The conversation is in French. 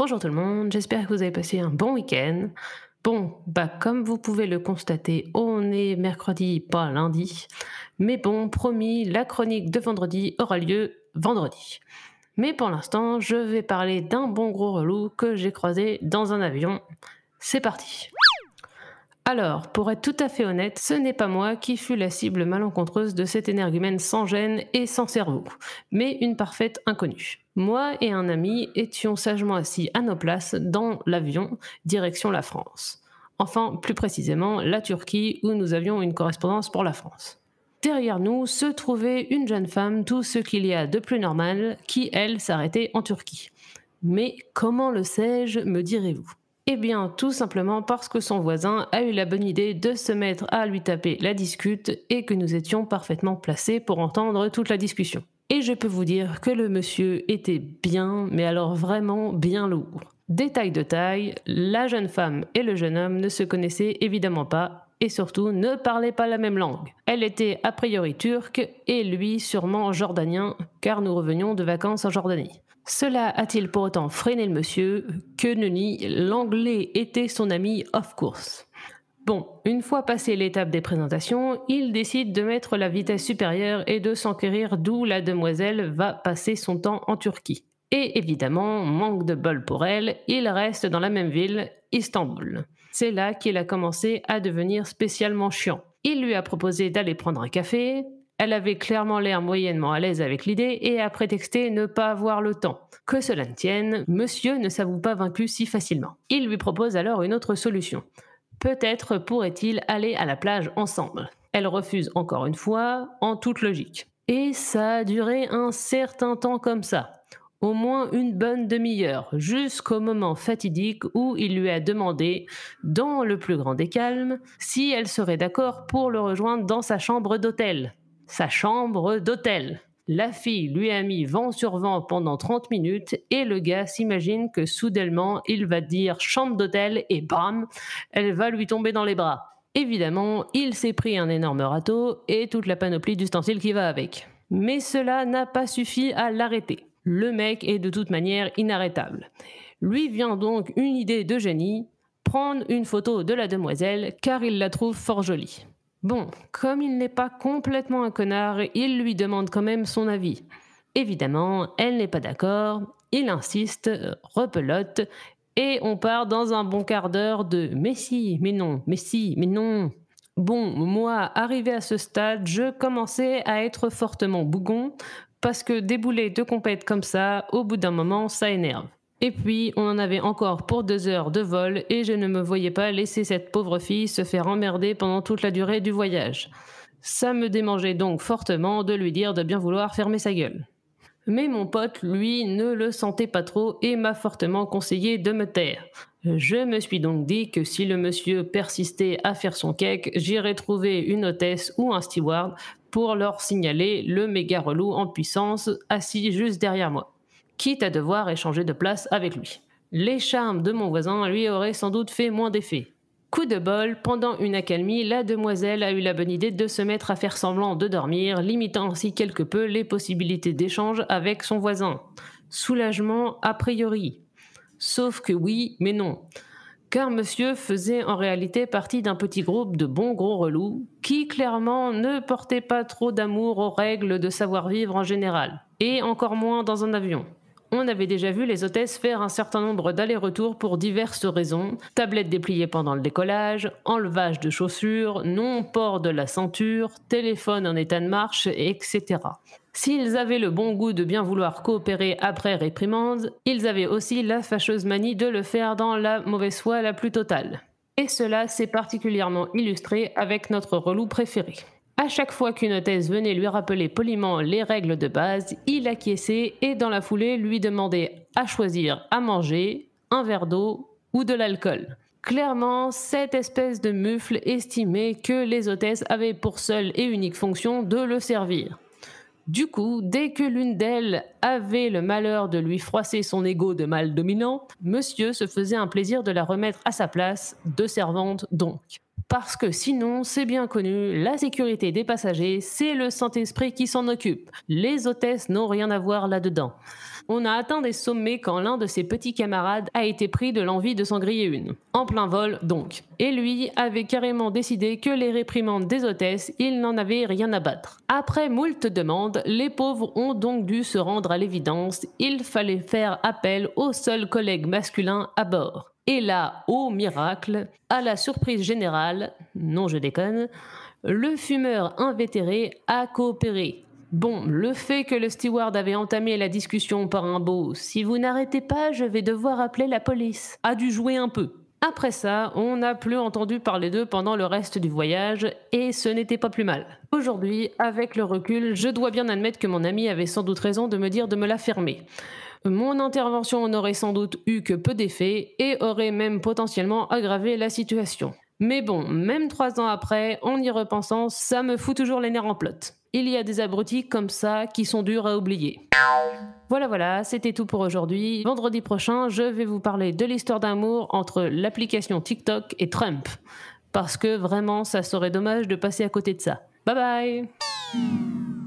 Bonjour tout le monde, j'espère que vous avez passé un bon week-end. Bon, bah comme vous pouvez le constater, on est mercredi, pas lundi. Mais bon, promis, la chronique de vendredi aura lieu vendredi. Mais pour l'instant, je vais parler d'un bon gros relou que j'ai croisé dans un avion. C'est parti. Alors, pour être tout à fait honnête, ce n'est pas moi qui fus la cible malencontreuse de cet énergumène sans gêne et sans cerveau, mais une parfaite inconnue. Moi et un ami étions sagement assis à nos places dans l'avion, direction la France. Enfin, plus précisément, la Turquie, où nous avions une correspondance pour la France. Derrière nous se trouvait une jeune femme, tout ce qu'il y a de plus normal, qui, elle, s'arrêtait en Turquie. Mais comment le sais-je, me direz-vous? Eh bien, tout simplement parce que son voisin a eu la bonne idée de se mettre à lui taper la discute et que nous étions parfaitement placés pour entendre toute la discussion. Et je peux vous dire que le monsieur était bien, mais alors vraiment bien lourd. Détail de taille, la jeune femme et le jeune homme ne se connaissaient évidemment pas et surtout ne parlaient pas la même langue. Elle était a priori turque et lui sûrement jordanien car nous revenions de vacances en Jordanie. Cela a-t-il pour autant freiné le monsieur? Que nenni, l'anglais? était son ami of course. Bon, une fois passé l'étape des présentations, il décide de mettre la vitesse supérieure et de s'enquérir d'où la demoiselle va passer son temps en Turquie. Et évidemment, manque de bol pour elle, il reste dans la même ville, Istanbul. C'est là qu'il a commencé à devenir spécialement chiant. Il lui a proposé d'aller prendre un café, elle avait clairement l'air moyennement à l'aise avec l'idée et a prétexté ne pas avoir le temps. Que cela ne tienne, monsieur ne s'avoue pas vaincu si facilement. Il lui propose alors une autre solution. Peut-être pourrait-il aller à la plage ensemble. Elle refuse encore une fois, en toute logique. Et ça a duré un certain temps comme ça. Au moins une bonne demi-heure, jusqu'au moment fatidique où il lui a demandé, dans le plus grand des calmes, si elle serait d'accord pour le rejoindre dans sa chambre d'hôtel sa chambre d'hôtel. La fille lui a mis vent sur vent pendant 30 minutes et le gars s'imagine que soudainement il va dire chambre d'hôtel et bam, elle va lui tomber dans les bras. Évidemment, il s'est pris un énorme râteau et toute la panoplie d'ustensiles qui va avec. Mais cela n'a pas suffi à l'arrêter. Le mec est de toute manière inarrêtable. Lui vient donc une idée de génie, prendre une photo de la demoiselle car il la trouve fort jolie. Bon, comme il n'est pas complètement un connard, il lui demande quand même son avis. Évidemment, elle n'est pas d'accord, il insiste, repelote, et on part dans un bon quart d'heure de mais si, mais non, mais si, mais non. Bon, moi, arrivé à ce stade, je commençais à être fortement bougon, parce que débouler de compète comme ça, au bout d'un moment, ça énerve. Et puis, on en avait encore pour deux heures de vol et je ne me voyais pas laisser cette pauvre fille se faire emmerder pendant toute la durée du voyage. Ça me démangeait donc fortement de lui dire de bien vouloir fermer sa gueule. Mais mon pote, lui, ne le sentait pas trop et m'a fortement conseillé de me taire. Je me suis donc dit que si le monsieur persistait à faire son cake, j'irais trouver une hôtesse ou un steward pour leur signaler le méga relou en puissance assis juste derrière moi quitte à devoir échanger de place avec lui. Les charmes de mon voisin lui auraient sans doute fait moins d'effet. Coup de bol, pendant une accalmie, la demoiselle a eu la bonne idée de se mettre à faire semblant de dormir, limitant ainsi quelque peu les possibilités d'échange avec son voisin. Soulagement a priori. Sauf que oui, mais non. Car monsieur faisait en réalité partie d'un petit groupe de bons gros relous qui clairement ne portait pas trop d'amour aux règles de savoir-vivre en général, et encore moins dans un avion. On avait déjà vu les hôtesses faire un certain nombre d'allers-retours pour diverses raisons. Tablettes dépliées pendant le décollage, enlevage de chaussures, non-port de la ceinture, téléphone en état de marche, etc. S'ils avaient le bon goût de bien vouloir coopérer après réprimande, ils avaient aussi la fâcheuse manie de le faire dans la mauvaise foi la plus totale. Et cela s'est particulièrement illustré avec notre relou préféré. À chaque fois qu'une hôtesse venait lui rappeler poliment les règles de base, il acquiesçait et dans la foulée lui demandait à choisir à manger, un verre d'eau ou de l'alcool. Clairement, cette espèce de mufle estimait que les hôtesses avaient pour seule et unique fonction de le servir. Du coup, dès que l'une d'elles avait le malheur de lui froisser son ego de mal dominant, monsieur se faisait un plaisir de la remettre à sa place, de servante donc. Parce que sinon, c'est bien connu, la sécurité des passagers, c'est le Saint-Esprit qui s'en occupe. Les hôtesses n'ont rien à voir là-dedans. on a atteint des sommets quand l'un de ses petits camarades a été pris de l'envie de s'en griller une. En plein vol, donc. Et lui avait carrément décidé que les réprimandes des hôtesses, il n'en avait rien à battre. Après moult demandes, les pauvres ont donc dû se rendre à l'évidence, il fallait faire appel au seul collègue masculin à bord. Et là, au miracle, à la surprise générale, non je déconne, le fumeur invétéré a coopéré. Bon, le fait que le steward avait entamé la discussion par un beau Si vous n'arrêtez pas, je vais devoir appeler la police a dû jouer un peu. Après ça, on n'a plus entendu parler d'eux pendant le reste du voyage, et ce n'était pas plus mal. Aujourd'hui, avec le recul, je dois bien admettre que mon ami avait sans doute raison de me dire de me la fermer. Mon intervention n'aurait sans doute eu que peu d'effet et aurait même potentiellement aggravé la situation. Mais bon, même trois ans après, en y repensant, ça me fout toujours les nerfs en plot il y a des abrutis comme ça qui sont durs à oublier. Voilà, voilà, c'était tout pour aujourd'hui. Vendredi prochain, je vais vous parler de l'histoire d'amour entre l'application TikTok et Trump. Parce que vraiment, ça serait dommage de passer à côté de ça. Bye bye